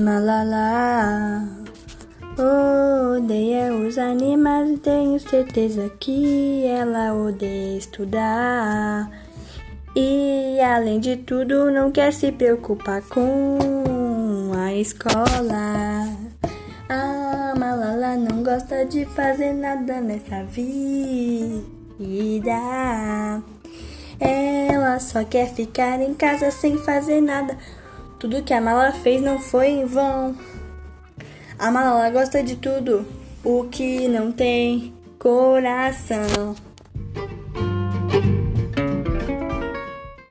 Malala odeia os animais e tenho certeza que ela odeia estudar. E além de tudo, não quer se preocupar com a escola. A Malala não gosta de fazer nada nessa vida. Ela só quer ficar em casa sem fazer nada. Tudo que a mala fez não foi em vão. A mala gosta de tudo o que não tem coração.